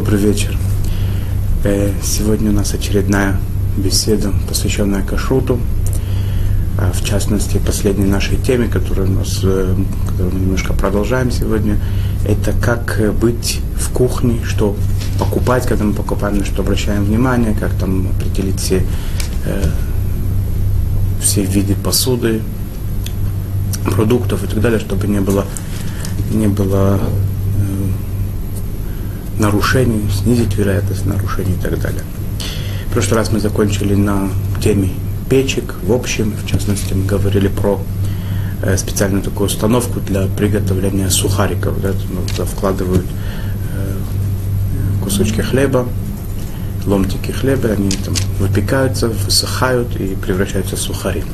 Добрый вечер. Э, сегодня у нас очередная беседа, посвященная кашруту. А, в частности, последней нашей теме, которую, у нас, э, которую мы немножко продолжаем сегодня, это как быть в кухне, что покупать, когда мы покупаем, на что обращаем внимание, как там определить все, э, все виды посуды, продуктов и так далее, чтобы не было, не было нарушений, снизить вероятность нарушений и так далее. В прошлый раз мы закончили на теме печек. В общем, в частности, мы говорили про э, специальную такую установку для приготовления сухариков. Да, туда вкладывают э, кусочки хлеба, ломтики хлеба, они там выпекаются, высыхают и превращаются в сухари.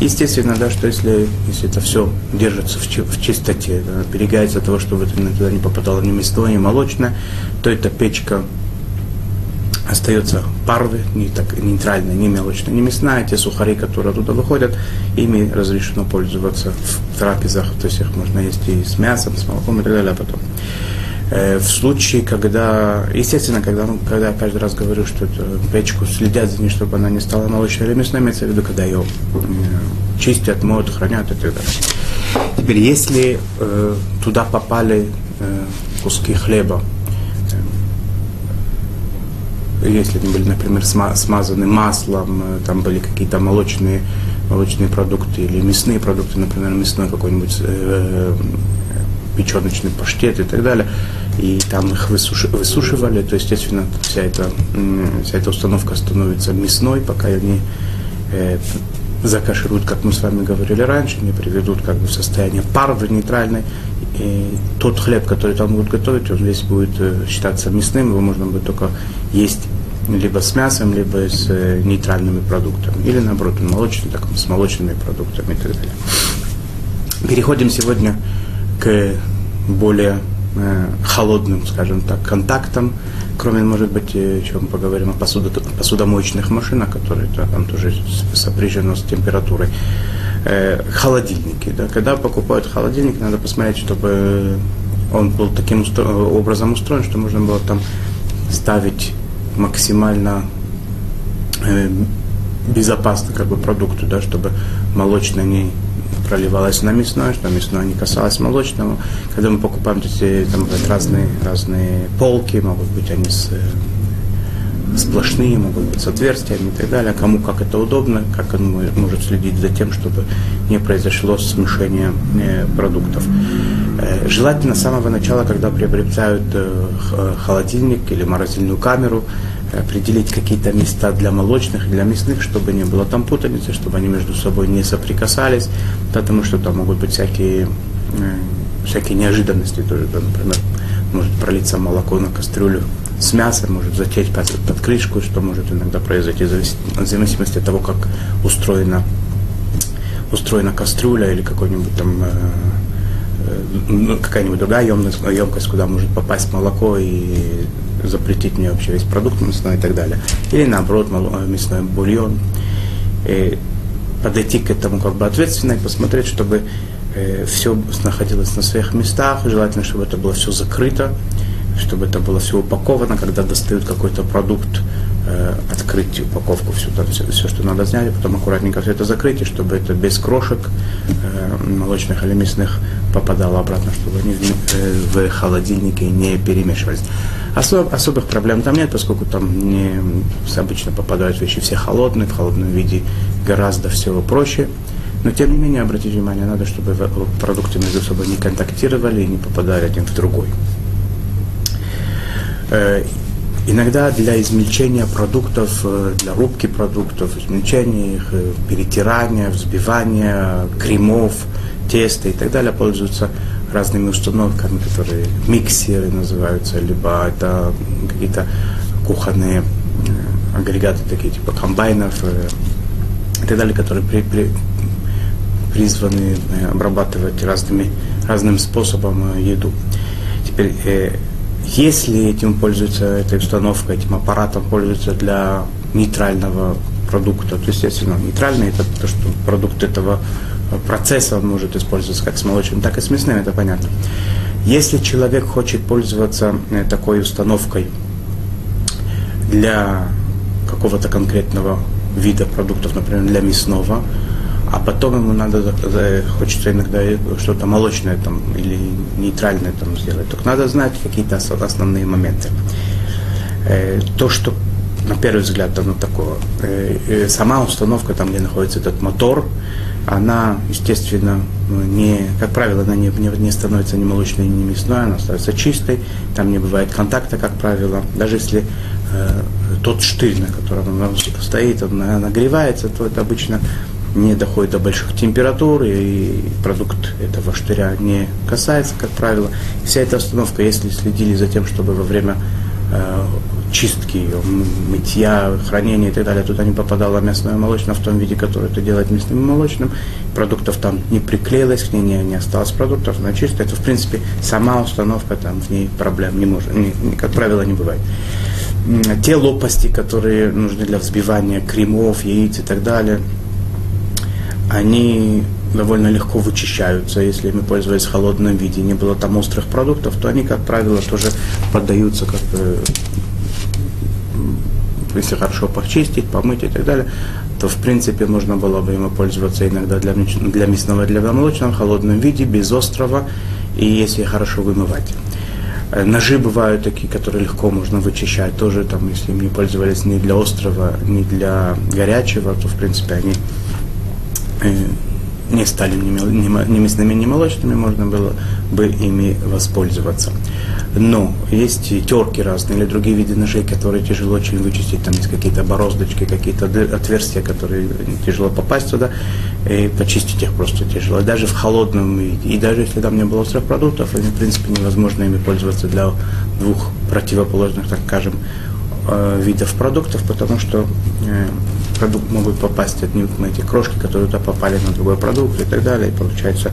Естественно, да, что если, если это все держится в, в чистоте, да, берегается от того, чтобы туда не попадало ни мясное, ни молочное, то эта печка остается парвы, не так нейтральная, ни молочная, ни мясная. Те сухари, которые оттуда выходят, ими разрешено пользоваться в трапезах, то есть их можно есть и с мясом, с молоком и так далее, а потом. Э, в случае, когда, естественно, когда, ну, когда я каждый раз говорю, что печку следят за ней, чтобы она не стала молочной или мясной, имеется в виду, когда ее э, чистят, моют, хранят и так далее. Теперь, если э, туда попали э, куски хлеба, э, если они были, например, смазаны маслом, э, там были какие-то молочные, молочные продукты или мясные продукты, например, мясной какой-нибудь э, печеночный паштет и так далее, и там их высуши, высушивали, то, естественно, вся эта, вся эта установка становится мясной, пока они э, закашируют, как мы с вами говорили раньше, не приведут как бы в состояние парвы нейтральной. И тот хлеб, который там будут готовить, он весь будет э, считаться мясным, его можно будет только есть либо с мясом, либо с э, нейтральными продуктами. Или наоборот, молочный, так, с молочными продуктами и так далее. Переходим сегодня к более э, холодным, скажем так, контактам, кроме, может быть, еще мы поговорим о посудо, посудомоечных машинах, которые там тоже сопряжено с температурой. Э, холодильники. Да, когда покупают холодильник, надо посмотреть, чтобы он был таким образом устроен, что можно было там ставить максимально э, безопасно как бы продукты, да, чтобы молочный не проливалось на мясное, что мясное не касалось молочного. Когда мы покупаем эти там разные, разные полки, могут быть они с, э, сплошные, могут быть с отверстиями и так далее. Кому как это удобно, как он может следить за тем, чтобы не произошло смешение э, продуктов. Э, желательно с самого начала, когда приобретают холодильник или морозильную камеру, определить какие-то места для молочных и для мясных, чтобы не было там путаницы, чтобы они между собой не соприкасались, потому что там могут быть всякие, э, всякие неожиданности тоже, например, может пролиться молоко на кастрюлю с мясом, может затечь под, под крышку, что может иногда произойти в зависимости от того, как устроена, устроена кастрюля или какой-нибудь там э, э ну, какая-нибудь другая емкость, емкость, куда может попасть молоко и запретить мне вообще весь продукт мясной и так далее. Или наоборот, э, мясной бульон. И подойти к этому как бы ответственно и посмотреть, чтобы э, все находилось на своих местах, желательно, чтобы это было все закрыто, чтобы это было все упаковано, когда достают какой-то продукт, э, открыть упаковку, всю, там, все, все, что надо снять, потом аккуратненько все это закрыть, и чтобы это без крошек молочных или мясных попадало обратно, чтобы они в, э, в холодильнике не перемешивались. Особ, особых проблем там нет, поскольку там не обычно попадают вещи все холодные, в холодном виде гораздо всего проще. Но тем не менее, обратите внимание, надо, чтобы продукты между собой не контактировали и не попадали один в другой. Э, иногда для измельчения продуктов, э, для рубки продуктов, измельчения их, э, перетирания, взбивания, кремов, теста и так далее пользуются разными установками, которые миксеры называются, либо это какие-то кухонные агрегаты, такие типа комбайнов и так далее, которые при, при, призваны обрабатывать разными, разным способом еду. Теперь если этим пользуются, этой установкой, этим аппаратом пользуются для нейтрального продукта, то, естественно, нейтральный это то, что продукт этого процесса он может использоваться как с молочным, так и с мясным, это понятно. Если человек хочет пользоваться э, такой установкой для какого-то конкретного вида продуктов, например, для мясного, а потом ему надо, хочется иногда что-то молочное там, или нейтральное там сделать. Только надо знать какие-то основные моменты. Э, то, что на первый взгляд оно такое, э, э, сама установка, там, где находится этот мотор, она, естественно, не, как правило, она не, не, не становится ни молочной, ни мясной, она становится чистой, там не бывает контакта, как правило. Даже если э, тот штырь, на котором он стоит, он нагревается, то это обычно не доходит до больших температур, и продукт этого штыря не касается, как правило. Вся эта установка, если следили за тем, чтобы во время э, чистки, мытья, хранения и так далее, туда не попадало мясное молочное в том виде, который это делает мясным молочным. Продуктов там не приклеилось, к ней не, не осталось продуктов, она чистая. Это, в принципе, сама установка, там в ней проблем не может, не, как правило, не бывает. Те лопасти, которые нужны для взбивания кремов, яиц и так далее, они довольно легко вычищаются. Если мы пользовались в холодном виде, не было там острых продуктов, то они, как правило, тоже поддаются как бы если хорошо почистить, помыть и так далее, то в принципе можно было бы ему пользоваться иногда для, для мясного, для молочного в холодном виде, без острова, и если хорошо вымывать. Э, ножи бывают такие, которые легко можно вычищать. Тоже там, если им не пользовались ни для острова, ни для горячего, то в принципе они э, не стали мясными, ни молочными, можно было бы ими воспользоваться. Но есть терки разные или другие виды ножей, которые тяжело очень вычистить. Там есть какие-то бороздочки, какие-то отверстия, которые тяжело попасть туда, и почистить их просто тяжело. Даже в холодном виде. И даже если там не было острых продуктов, они, в принципе, невозможно ими пользоваться для двух противоположных, так скажем, э, видов продуктов, потому что э, продукт могут попасть от них эти крошки, которые туда попали на другой продукт и так далее, и получается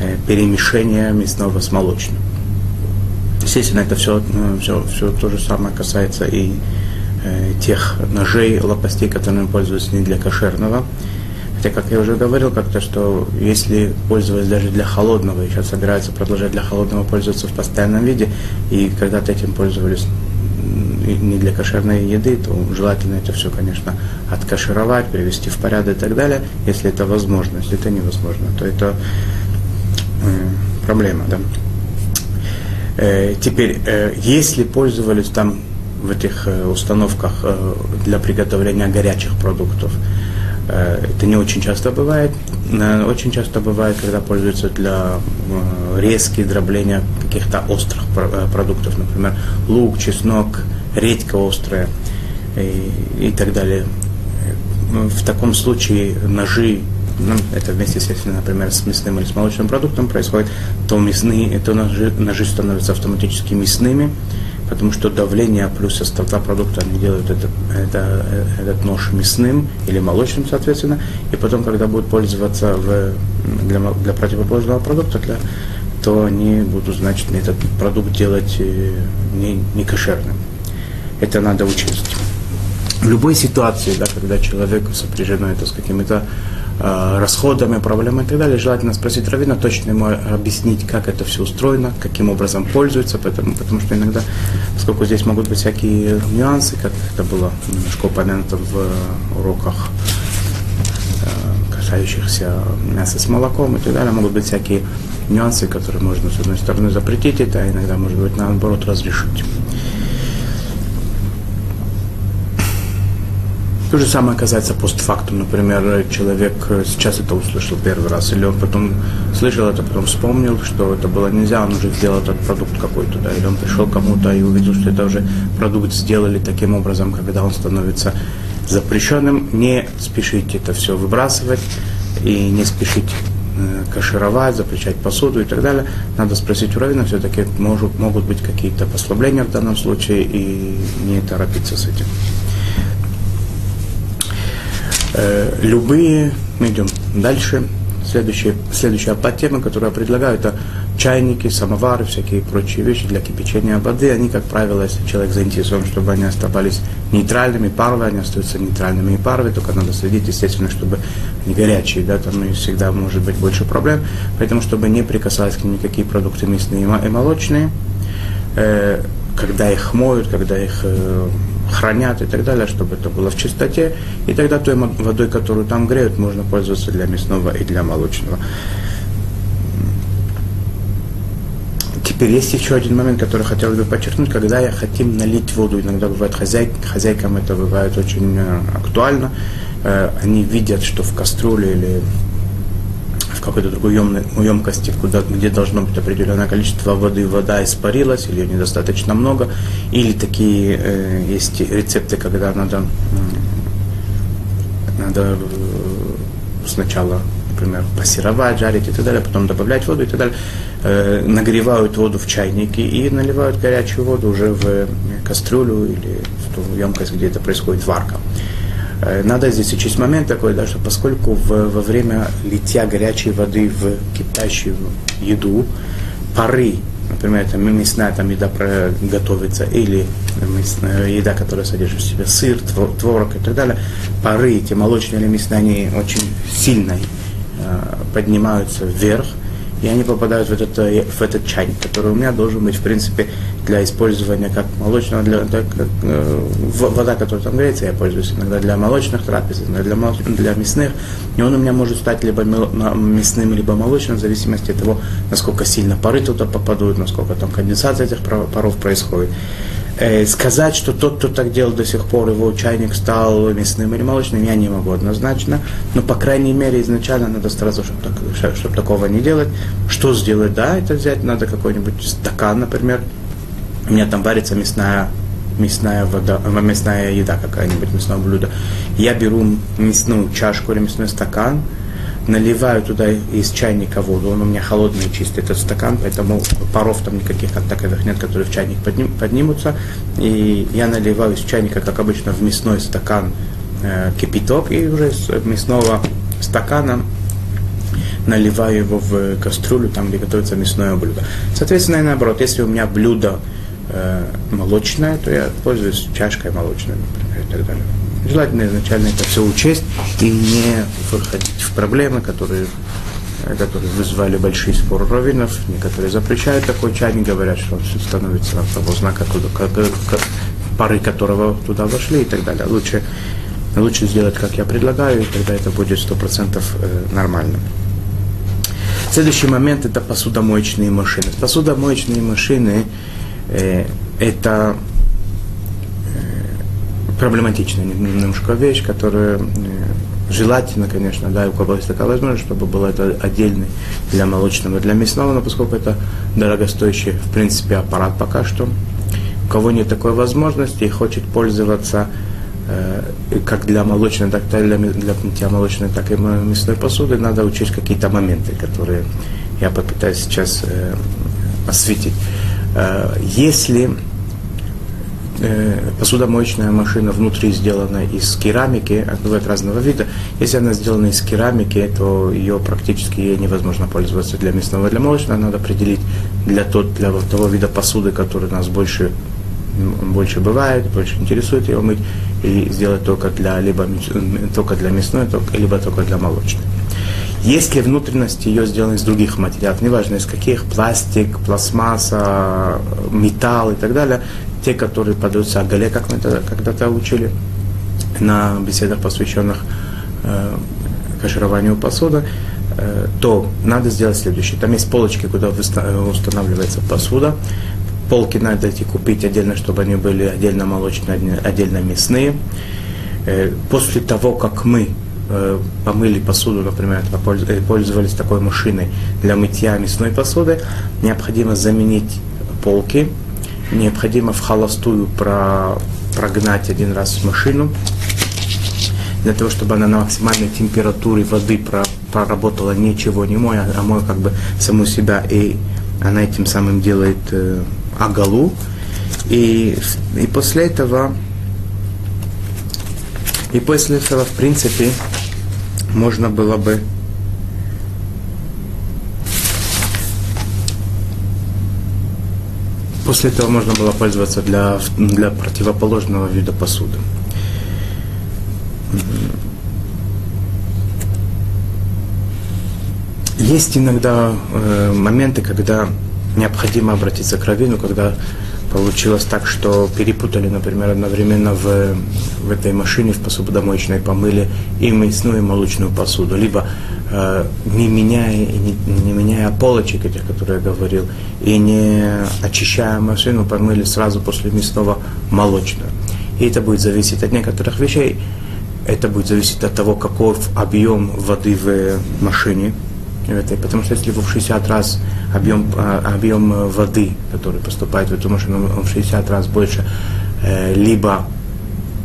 э, перемешение мясного с молочным. Естественно, это все, все, все то же самое касается и э, тех ножей, лопастей, которыми пользуются не для кошерного. Хотя, как я уже говорил как-то, что если пользовались даже для холодного, и сейчас собираются продолжать для холодного пользоваться в постоянном виде, и когда-то этим пользовались не для кошерной еды, то желательно это все, конечно, откашировать, привести в порядок и так далее, если это возможно. Если это невозможно, то это э, проблема, да. Э, теперь, э, если пользовались там в этих э, установках э, для приготовления горячих продуктов, э, это не очень часто бывает. Очень часто бывает, когда пользуются для э, резки, дробления каких-то острых э, продуктов, например, лук, чеснок, редька острая и, и так далее. В таком случае ножи, ну, это вместе, естественно, например, с мясным или с молочным продуктом происходит, то мясные, то ножи, ножи становятся автоматически мясными, потому что давление плюс острота продукта, они делают это, это, этот нож мясным или молочным, соответственно, и потом, когда будут пользоваться в, для, для противоположного продукта, для, то они будут, значит, этот продукт делать э, не, не кошерным. Это надо учесть. В любой ситуации, да, когда человек сопряжено это с какими-то э, расходами, проблемами и так далее, желательно спросить равина, точно ему объяснить, как это все устроено, каким образом пользуется, потому, потому что иногда, поскольку здесь могут быть всякие нюансы, как это было немножко упомянуто в уроках, э, касающихся мяса с молоком и так далее, могут быть всякие нюансы, которые можно, с одной стороны, запретить это, а иногда, может быть, наоборот, разрешить. То же самое касается постфактум. Например, человек сейчас это услышал первый раз, или он потом слышал это, потом вспомнил, что это было нельзя, он уже сделал этот продукт какой-то, да, или он пришел кому-то и увидел, что это уже продукт сделали таким образом, когда он становится запрещенным. Не спешите это все выбрасывать и не спешить э, кашировать, запрещать посуду и так далее. Надо спросить у все-таки могут, могут быть какие-то послабления в данном случае и не торопиться с этим. Э, любые, мы идем дальше, следующая, следующая подтема, которую я предлагаю, это чайники, самовары, всякие прочие вещи для кипячения воды. Они, как правило, если человек заинтересован, чтобы они оставались нейтральными, паровые, они остаются нейтральными и паровые, только надо следить, естественно, чтобы не горячие, да, там и всегда может быть больше проблем. Поэтому, чтобы не прикасались к ним никакие продукты мясные и молочные, э, когда их моют, когда их э, хранят и так далее, чтобы это было в чистоте. И тогда той водой, которую там греют, можно пользоваться для мясного и для молочного. Теперь есть еще один момент, который хотел бы подчеркнуть, когда я хотим налить воду, иногда бывает хозяй, хозяйкам это бывает очень э, актуально, э, они видят, что в кастрюле или какой-то другой емкости, куда, где должно быть определенное количество воды, вода испарилась, или ее недостаточно много, или такие э, есть рецепты, когда надо, надо э, сначала, например, пассеровать, жарить и так далее, потом добавлять воду и так далее, э, нагревают воду в чайнике и наливают горячую воду уже в кастрюлю или в ту емкость, где это происходит варка. Э, надо здесь учесть момент такой, да, что поскольку в, во время литья горячей воды в кипящую еду пары, например, там мясная там, еда готовится, или мясная еда, которая содержит в себе сыр, творог и так далее, пары, эти молочные или мясные, они очень сильно э, поднимаются вверх, и они попадают в этот, э, в этот чайник, который у меня должен быть, в принципе, для использования как молочного, для, для, как, э, вода, которая там греется, я пользуюсь иногда для молочных трапез, иногда для, молоч, для мясных, и он у меня может стать либо мясным, либо молочным, в зависимости от того, насколько сильно пары туда попадут, насколько там конденсация этих паров происходит. Э, сказать, что тот, кто так делал до сих пор, его чайник стал мясным или молочным, я не могу однозначно. Но, по крайней мере, изначально надо стараться, чтобы, так, чтобы такого не делать. Что сделать? Да, это взять надо какой-нибудь стакан, например. У меня там варится мясная мясная вода, э, мясная еда какая-нибудь, мясное блюдо. Я беру мясную чашку или мясной стакан, наливаю туда из чайника воду, он у меня холодный и чистый этот стакан, поэтому паров там никаких как таковых нет, которые в чайник подним, поднимутся. И я наливаю из чайника, как обычно, в мясной стакан э, кипяток, и уже из мясного стакана наливаю его в кастрюлю, там, где готовится мясное блюдо. Соответственно, и наоборот, если у меня блюдо э, молочное, то я пользуюсь чашкой молочной, например, и так далее. Желательно изначально это все учесть и не выходить в проблемы, которые, э, которые вызвали большие споры раввинов. Некоторые запрещают такой чайник, говорят, что он становится того знака, как, как, пары которого туда вошли и так далее. Лучше, лучше сделать, как я предлагаю, и тогда это будет 100% э, нормально. Следующий момент это посудомоечные машины. Посудомоечные машины э, это проблематичная немножко вещь, которая э, желательно, конечно, да, у кого есть такая возможность, чтобы было это отдельный для молочного для мясного, но поскольку это дорогостоящий, в принципе, аппарат пока что, у кого нет такой возможности и хочет пользоваться э, как для молочной, так и для, для мытья молочной, так и мясной посуды, надо учесть какие-то моменты, которые я попытаюсь сейчас э, осветить. Э, если э, посудомоечная машина внутри сделана из керамики, а бывает разного вида. Если она сделана из керамики, то ее практически ей невозможно пользоваться для мясного для молочного. Надо определить для, тот, для того вида посуды, который нас больше, больше бывает, больше интересует ее мыть, и сделать только для, либо, только для мясной, либо только для молочной. Если внутренности ее сделаны из других материалов, неважно из каких, пластик, пластмасса, металл и так далее, те, которые подаются агале, как мы когда-то учили на беседах, посвященных э, кашированию посуды, э, то надо сделать следующее. Там есть полочки, куда устанавливается посуда. Полки надо эти купить отдельно, чтобы они были отдельно молочные, отдельно мясные. Э, после того, как мы э, помыли посуду, например, э, пользовались такой машиной для мытья мясной посуды, необходимо заменить полки необходимо в холостую про, прогнать один раз машину, для того, чтобы она на максимальной температуре воды про, проработала ничего не моя, а мой как бы саму себя, и она этим самым делает э, агалу. И, и после этого, и после этого, в принципе, можно было бы После этого можно было пользоваться для, для противоположного вида посуды. Есть иногда э, моменты, когда необходимо обратиться к раввину, когда Получилось так, что перепутали, например, одновременно в, в этой машине, в посудомоечной помыли и мясную, и молочную посуду. Либо э, не, меняя, не, не меняя полочек этих, которые я говорил, и не очищая машину, помыли сразу после мясного молочную. И это будет зависеть от некоторых вещей. Это будет зависеть от того, каков объем воды в машине, этой, потому что если в 60 раз объем, а, объем э, воды, который поступает в эту машину, он в 60 раз больше, э, либо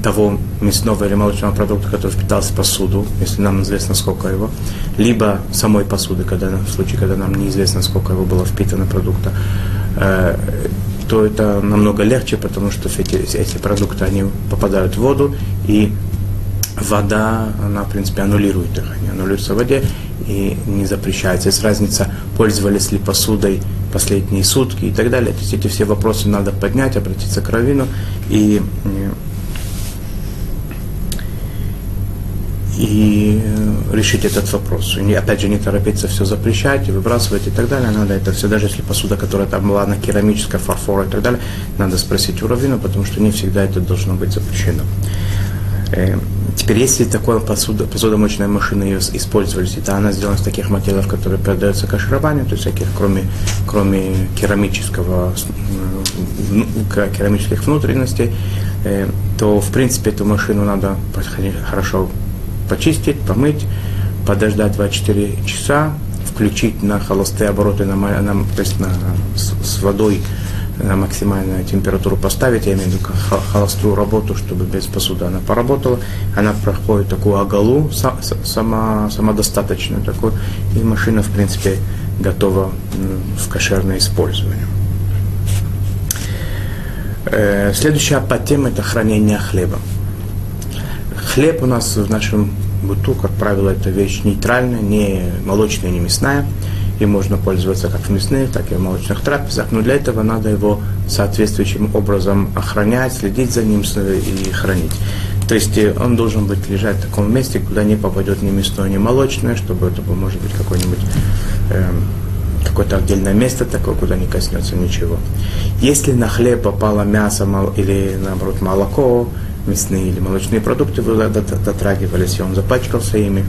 того мясного или молочного продукта, который впитался в посуду, если нам известно, сколько его, либо самой посуды, когда, в случае, когда нам неизвестно, сколько его было впитано продукта, э, то это намного легче, потому что эти, эти продукты, они попадают в воду, и вода, она, в принципе, аннулирует их, они аннулируются в воде, и не запрещается. Есть разница, пользовались ли посудой последние сутки и так далее. То есть эти все вопросы надо поднять, обратиться к Равину и, и решить этот вопрос. И опять же, не торопиться все запрещать и выбрасывать и так далее. Надо это все, даже если посуда, которая там была на керамической, фарфора и так далее, надо спросить у Равина, потому что не всегда это должно быть запрещено. Э, теперь, если такая посуда, посудомоечная машина ее использовались, это она сделана из таких материалов, которые продаются каширование, то есть всяких, кроме, кроме керамического, ну, керамических внутренностей, э, то, в принципе, эту машину надо хорошо почистить, помыть, подождать 24 часа, включить на холостые обороты, на, на, то есть на, с, с водой максимальную температуру поставить, я имею в виду холостую работу, чтобы без посуды она поработала. Она проходит такую оголу сама, самодостаточную такую, и машина, в принципе, готова в кошерное использование. Э, следующая подтема – это хранение хлеба. Хлеб у нас в нашем быту, как правило, это вещь нейтральная, не молочная, не мясная – им можно пользоваться как в мясных, так и в молочных трапезах, но для этого надо его соответствующим образом охранять, следить за ним и хранить. То есть э, он должен быть лежать в таком месте, куда не попадет ни мясное, ни молочное, чтобы это был, может быть, какой-нибудь э, какое-то отдельное место такое, куда не коснется ничего. Если на хлеб попало мясо или, наоборот, молоко, мясные или молочные продукты дотрагивались, и он запачкался ими,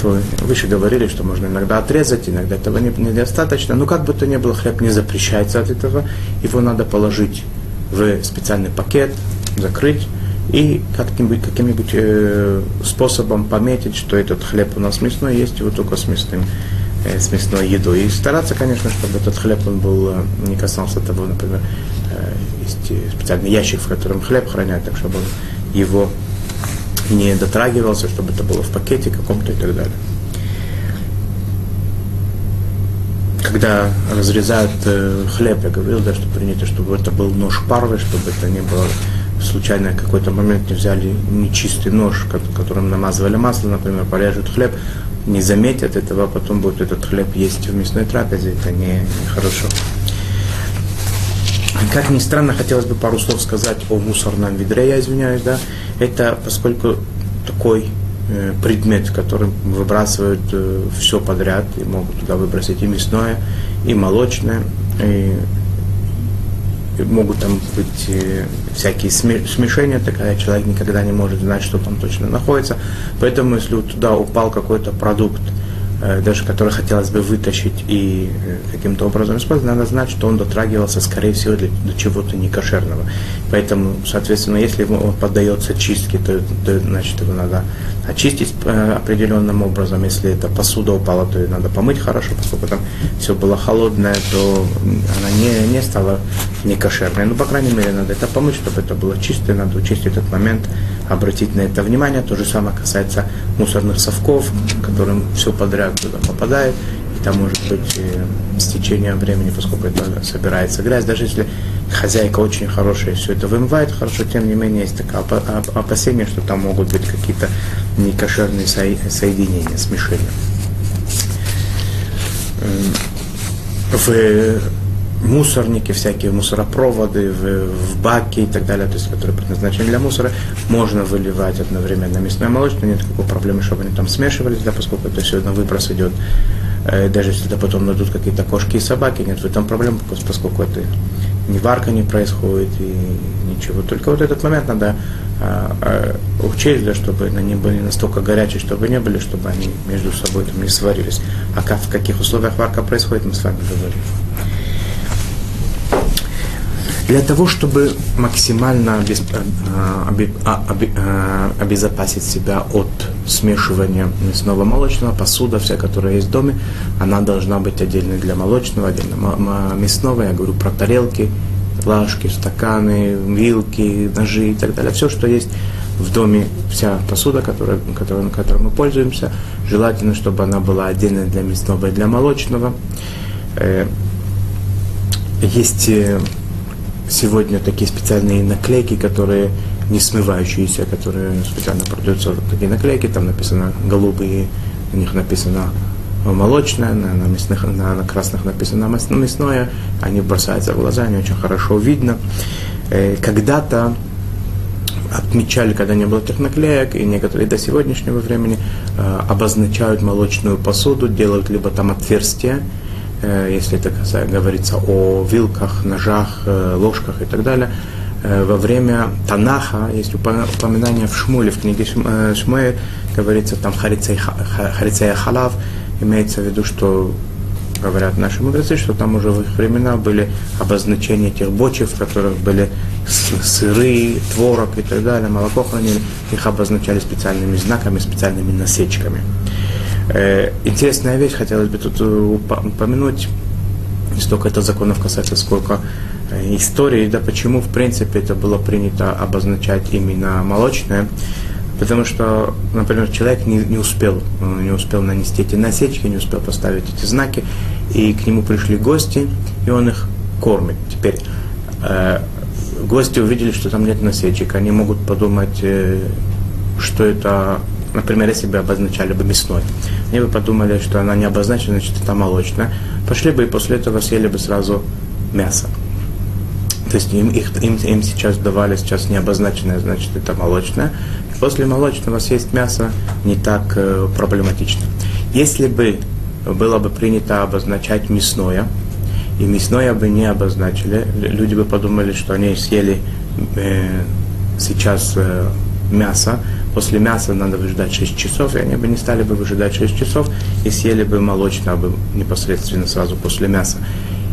то выше говорили, что можно иногда отрезать, иногда этого не, недостаточно. Но как бы то ни было, хлеб не запрещается от этого. Его надо положить в специальный пакет, закрыть и как-нибудь, каким-нибудь э, способом пометить, что этот хлеб у нас мясной, есть его только с мясным э, с мясной едой. И стараться, конечно, чтобы этот хлеб он был, э, не касался того, например, э, есть специальный ящик, в котором хлеб хранят, так чтобы его не дотрагивался, чтобы это было в пакете каком-то и так далее. Когда разрезают э, хлеб, я говорил, да, что принято, чтобы это был нож парвы, чтобы это не было случайно в какой-то момент не взяли нечистый нож, которым намазывали масло, например, порежут хлеб, не заметят этого, а потом будет этот хлеб есть в мясной трапезе, это не, не хорошо. Как ни странно, хотелось бы пару слов сказать о мусорном ведре, я извиняюсь, да. Это поскольку такой э, предмет, который выбрасывают э, все подряд, и могут туда выбросить и мясное, и молочное, и, и могут там быть э, всякие смешения, такая человек никогда не может знать, что там точно находится. Поэтому, если туда упал какой-то продукт, даже который хотелось бы вытащить и э, каким-то образом использовать, надо знать, что он дотрагивался, скорее всего, для, до чего-то некошерного. Поэтому, соответственно, если он поддается чистке, то, то значит его надо очистить э, определенным образом. Если это посуда упала, то ее надо помыть хорошо, поскольку там все было холодное, то она не, не стала некошерной. Ну, по крайней мере, надо это помыть, чтобы это было чистое, надо учесть этот момент, обратить на это внимание. То же самое касается мусорных совков, которым все подряд туда попадает, и там может быть с течением времени, поскольку это собирается грязь, даже если хозяйка очень хорошая все это вымывает хорошо, тем не менее есть такое опасение, что там могут быть какие-то некошерные соединения, смешения. В мусорники, всякие мусоропроводы, в, в баки и так далее, то есть, которые предназначены для мусора, можно выливать одновременно мясное и молочное, нет никакой проблемы, чтобы они там смешивались, да, поскольку это все на выброс идет. Э, даже если это потом найдут какие-то кошки и собаки, нет в этом проблем, поскольку это ни варка не происходит и ничего. Только вот этот момент надо а, а, учесть, для чтобы они были настолько горячие, чтобы не были, чтобы они между собой там не сварились. А как, в каких условиях варка происходит, мы с вами говорим. Для того, чтобы максимально обез, а, а, обезопасить себя от смешивания мясного молочного, посуда вся, которая есть в доме, она должна быть отдельной для молочного, отдельно мясного. Я говорю про тарелки, ложки, стаканы, вилки, ножи и так далее. Все, что есть в доме, вся посуда, которая, которой, которой мы пользуемся, желательно, чтобы она была отдельной для мясного и для молочного. Э, есть э, сегодня такие специальные наклейки, которые не смывающиеся, которые специально продаются такие наклейки, там написано голубые, у них написано молочное, на, на, мясных, на, на красных написано мясное, они бросаются в глаза, они очень хорошо видно. Э, когда-то отмечали, когда не было этих наклеек, и некоторые до сегодняшнего времени э, обозначают молочную посуду, делают либо там отверстия, если это говорится о вилках, ножах, э, ложках и так далее, э, во время Танаха, есть упоминание в Шмуле, в книге Шмуэль, говорится там Харицея Халав, имеется в виду, что говорят наши мудрецы, что там уже в их времена были обозначения тех бочек, в которых были сыры, творог и так далее, молоко хранили, их обозначали специальными знаками, специальными насечками. Э, интересная вещь, хотелось бы тут э, упомянуть, не столько это законов касается, сколько э, истории, да, почему, в принципе, это было принято обозначать именно молочное, потому что, например, человек не, не успел, не успел нанести эти насечки, не успел поставить эти знаки, и к нему пришли гости, и он их кормит. Теперь э, гости увидели, что там нет насечек, они могут подумать, э, что это Например, если бы обозначали бы мясной. Они бы подумали, что она не обозначена, значит, это молочная. Пошли бы и после этого съели бы сразу мясо. То есть им, их, им, им сейчас давали сейчас не обозначенное, значит, это молочное. После молочного съесть мясо не так э, проблематично. Если бы было бы принято обозначать мясное, и мясное бы не обозначили, люди бы подумали, что они съели э, сейчас э, мясо, после мяса надо выжидать 6 часов, и они бы не стали бы выжидать 6 часов и съели бы молочное бы непосредственно сразу после мяса.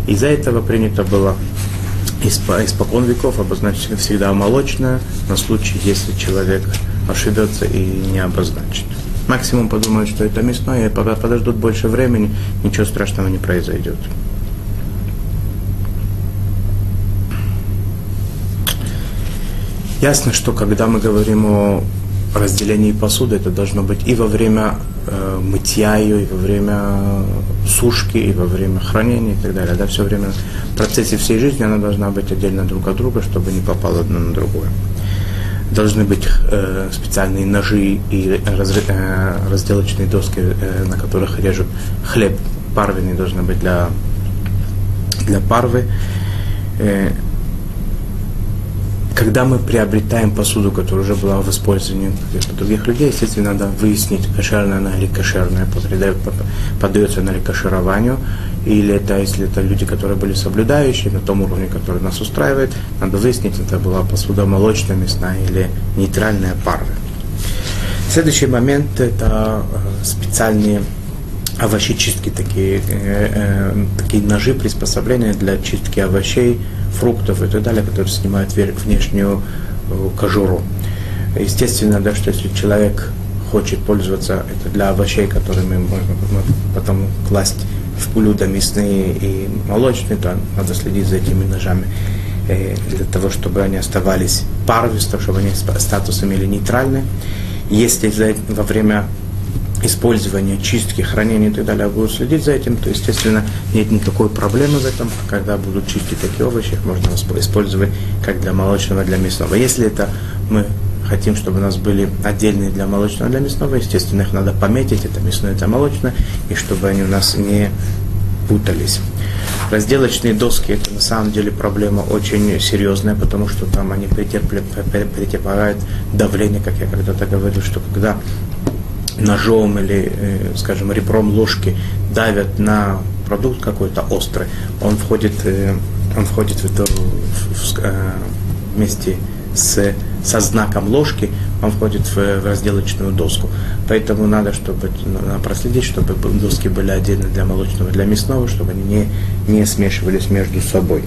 Из-за этого принято было испокон веков обозначить всегда молочное на случай, если человек ошибется и не обозначит. Максимум подумают, что это мясное, и подождут больше времени, ничего страшного не произойдет. Ясно, что когда мы говорим о разделении посуды, это должно быть и во время э, мытья ее, и во время сушки, и во время хранения и так далее. Да, все время в процессе всей жизни она должна быть отдельно друг от друга, чтобы не попало одно на другое. Должны быть э, специальные ножи и раз, э, разделочные доски, э, на которых режут хлеб. Парвенный должны быть для, для парвы. Э, когда мы приобретаем посуду, которая уже была в использовании каких-то других людей, естественно, надо выяснить, кошерная она или кошерная, поддается она ли кошерованию, или это, если это люди, которые были соблюдающие на том уровне, который нас устраивает, надо выяснить, это была посуда молочная, мясная или нейтральная парва. Следующий момент – это э, специальные овощечистки, такие, э, э, такие ножи, приспособления для чистки овощей, фруктов и так далее, которые снимают внешнюю э, кожуру. Естественно, да, что если человек хочет пользоваться это для овощей, которыми можно потом класть в блюда мясные и молочные, то надо следить за этими ножами э, для того, чтобы они оставались парвистом, чтобы они статус имели нейтральный. Если во время использования, чистки, хранения и так далее будут следить за этим, то, естественно, нет никакой проблемы в этом. Когда будут чистить такие овощи, их можно использовать как для молочного, для мясного. Если это мы хотим, чтобы у нас были отдельные для молочного, для мясного, естественно, их надо пометить, это мясное, это молочное, и чтобы они у нас не путались. Разделочные доски это на самом деле проблема очень серьезная, потому что там они претерпевают давление, как я когда-то говорил, что когда ножом или, э, скажем, ребром ложки давят на продукт какой-то острый, он входит э, он входит в эту, в, в, э, вместе с, со знаком ложки, он входит в, в разделочную доску. Поэтому надо, чтобы проследить, чтобы доски были отдельно для молочного для мясного, чтобы они не, не смешивались между собой.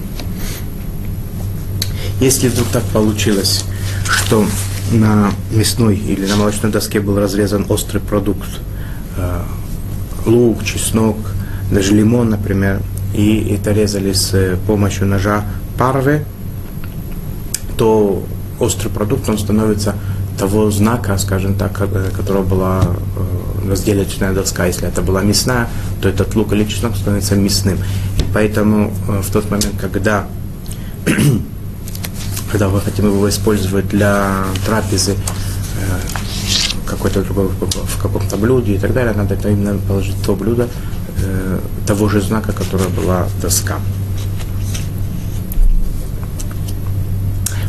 Если вдруг так получилось, что на мясной или на молочной доске был разрезан острый продукт, э, лук, чеснок, даже лимон, например, и это резали с помощью ножа парвы, то острый продукт, он становится того знака, скажем так, э, которого была э, разделочная доска. Если это была мясная, то этот лук или чеснок становится мясным. И поэтому э, в тот момент, когда, когда мы хотим его использовать для трапезы, какой-то другой, в каком-то блюде и так далее, надо это именно положить то блюдо того же знака, которое была доска.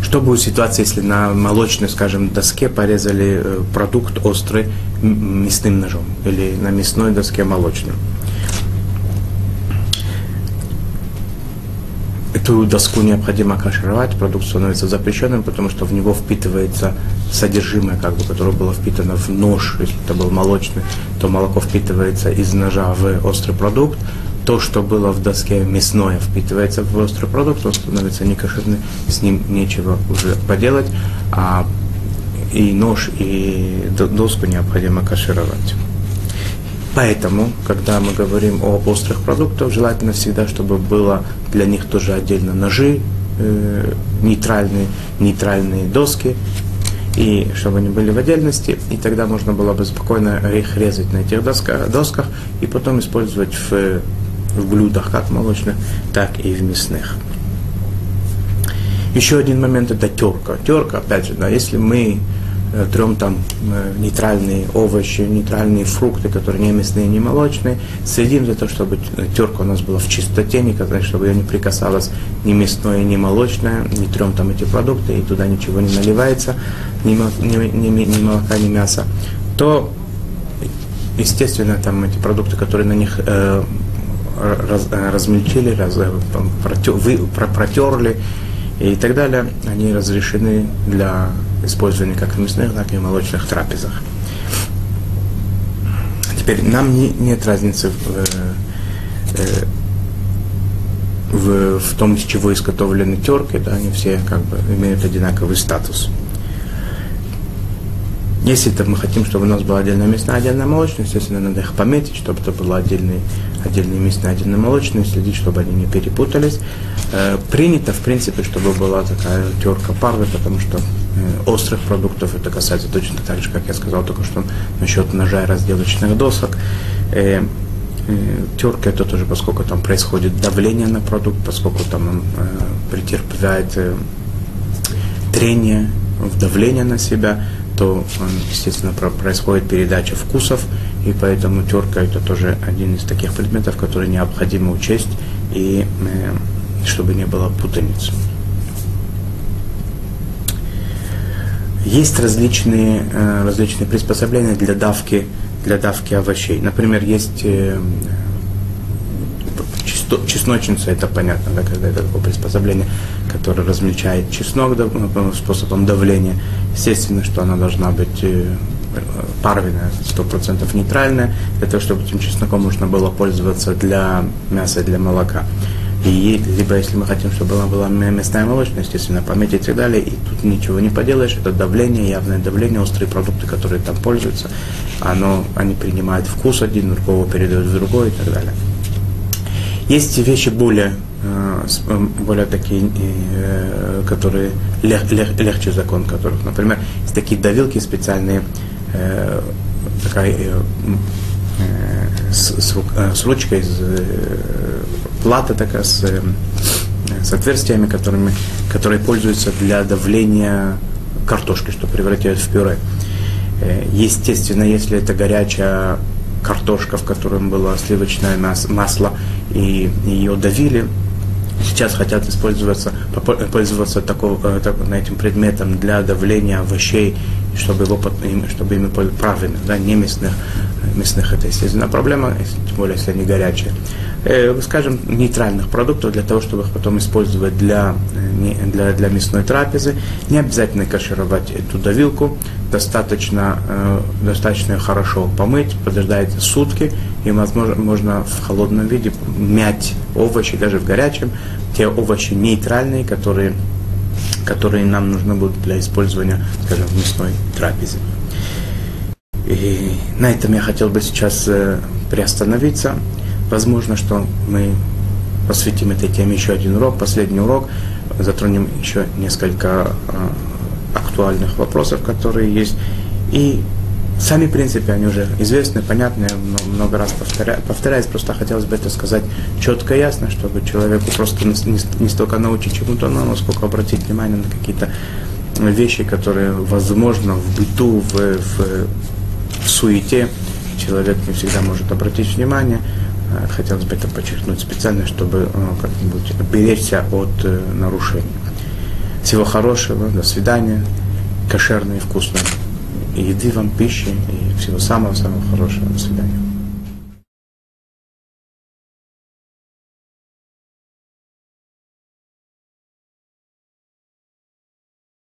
Что будет ситуация, если на молочной, скажем, доске порезали э, продукт острый мясным ножом или на мясной доске молочным? Эту доску необходимо кашировать, продукт становится запрещенным, потому что в него впитывается содержимое, как бы, которое было впитано в нож, если это был молочный, то молоко впитывается из ножа в острый продукт, то, что было в доске мясное, впитывается в острый продукт, он становится некошерный, с ним нечего уже поделать, а и нож, и доску необходимо кашировать. Поэтому, когда мы говорим о острых продуктах, желательно всегда, чтобы было для них тоже отдельно ножи, э, нейтральные, нейтральные доски, и чтобы они были в отдельности, и тогда можно было бы спокойно их резать на этих досках, досках и потом использовать в в блюдах, как молочных, так и в мясных. Еще один момент это терка. Терка, опять же, да, если мы трем там э, нейтральные овощи, нейтральные фрукты, которые не мясные, не молочные, следим за то, чтобы терка у нас была в чистоте, никогда, чтобы ее не прикасалось ни мясное, ни молочное, не трем там эти продукты, и туда ничего не наливается, ни, ни, ни, ни молока, ни мяса, то, естественно, там эти продукты, которые на них э, раз, э, размельчили, раз, э, протер, вы, протерли и так далее, они разрешены для использования как в мясных, так и в молочных трапезах. Теперь нам не, нет разницы в, э, в, в том, из чего изготовлены терки, да, они все как бы имеют одинаковый статус. Если мы хотим, чтобы у нас была отдельная мясная, отдельная молочная, естественно, надо их пометить, чтобы это было отдельные, отдельные мясные, отдельные молочные, следить, чтобы они не перепутались. Э, принято, в принципе, чтобы была такая терка парвы, потому что э, острых продуктов это касается точно так же, как я сказал только что насчет ножа и разделочных досок. Э, терка это тоже, поскольку там происходит давление на продукт, поскольку там он претерпевает трение, давление на себя, то, естественно, происходит передача вкусов, и поэтому терка это тоже один из таких предметов, которые необходимо учесть, и э, чтобы не было путаницы. Есть различные, э, различные приспособления для давки, для давки овощей. Например, есть э, чесночница, это понятно, да, когда это такое приспособление, которое размельчает чеснок ну, способом давления. Естественно, что она должна быть э, парвенная, сто процентов нейтральная, для того, чтобы этим чесноком можно было пользоваться для мяса, для молока. И либо если мы хотим, чтобы она была мясная молочная, естественно, пометить и так далее, и тут ничего не поделаешь, это давление, явное давление, острые продукты, которые там пользуются, оно, они принимают вкус один, другого передают в другой и так далее. Есть вещи более, более такие, э, которые лег, лег, легче закон которых. Например, есть такие давилки специальные, такая с, с, с ручкой, с, плата такая с, с отверстиями, которыми, которые пользуются для давления картошки, что превращают в пюре. Естественно, если это горячая картошка, в котором было сливочное масло, и ее давили, сейчас хотят использоваться, пользоваться такого, э, так, этим предметом для давления овощей, чтобы, его, чтобы ими правильно, да, не мясных. Мясных это, естественно, проблема, тем более, если они горячие. Э, скажем, нейтральных продуктов для того, чтобы их потом использовать для, э, для, для мясной трапезы. Не обязательно кашировать эту давилку, достаточно, э, достаточно хорошо помыть, подождать сутки, и возможно, можно в холодном виде мять овощи, даже в горячем, те овощи нейтральные, которые, которые нам нужны будут для использования, скажем, в мясной трапезе. И на этом я хотел бы сейчас э, приостановиться. Возможно, что мы посвятим этой теме еще один урок, последний урок, затронем еще несколько э, актуальных вопросов, которые есть. И сами принципы, они уже известны, понятны, много раз повторя- повторяюсь, просто хотелось бы это сказать четко и ясно, чтобы человеку просто не, столько научить чему-то новому, сколько обратить внимание на какие-то вещи, которые, возможно, в быту, в, в, в суете человек не всегда может обратить внимание. Э, Хотелось бы это подчеркнуть специально, чтобы э, как-нибудь беречься от э, нарушений. Всего хорошего, до свидания, кошерной и вкусной еды вам, пищи и всего самого-самого хорошего. До свидания.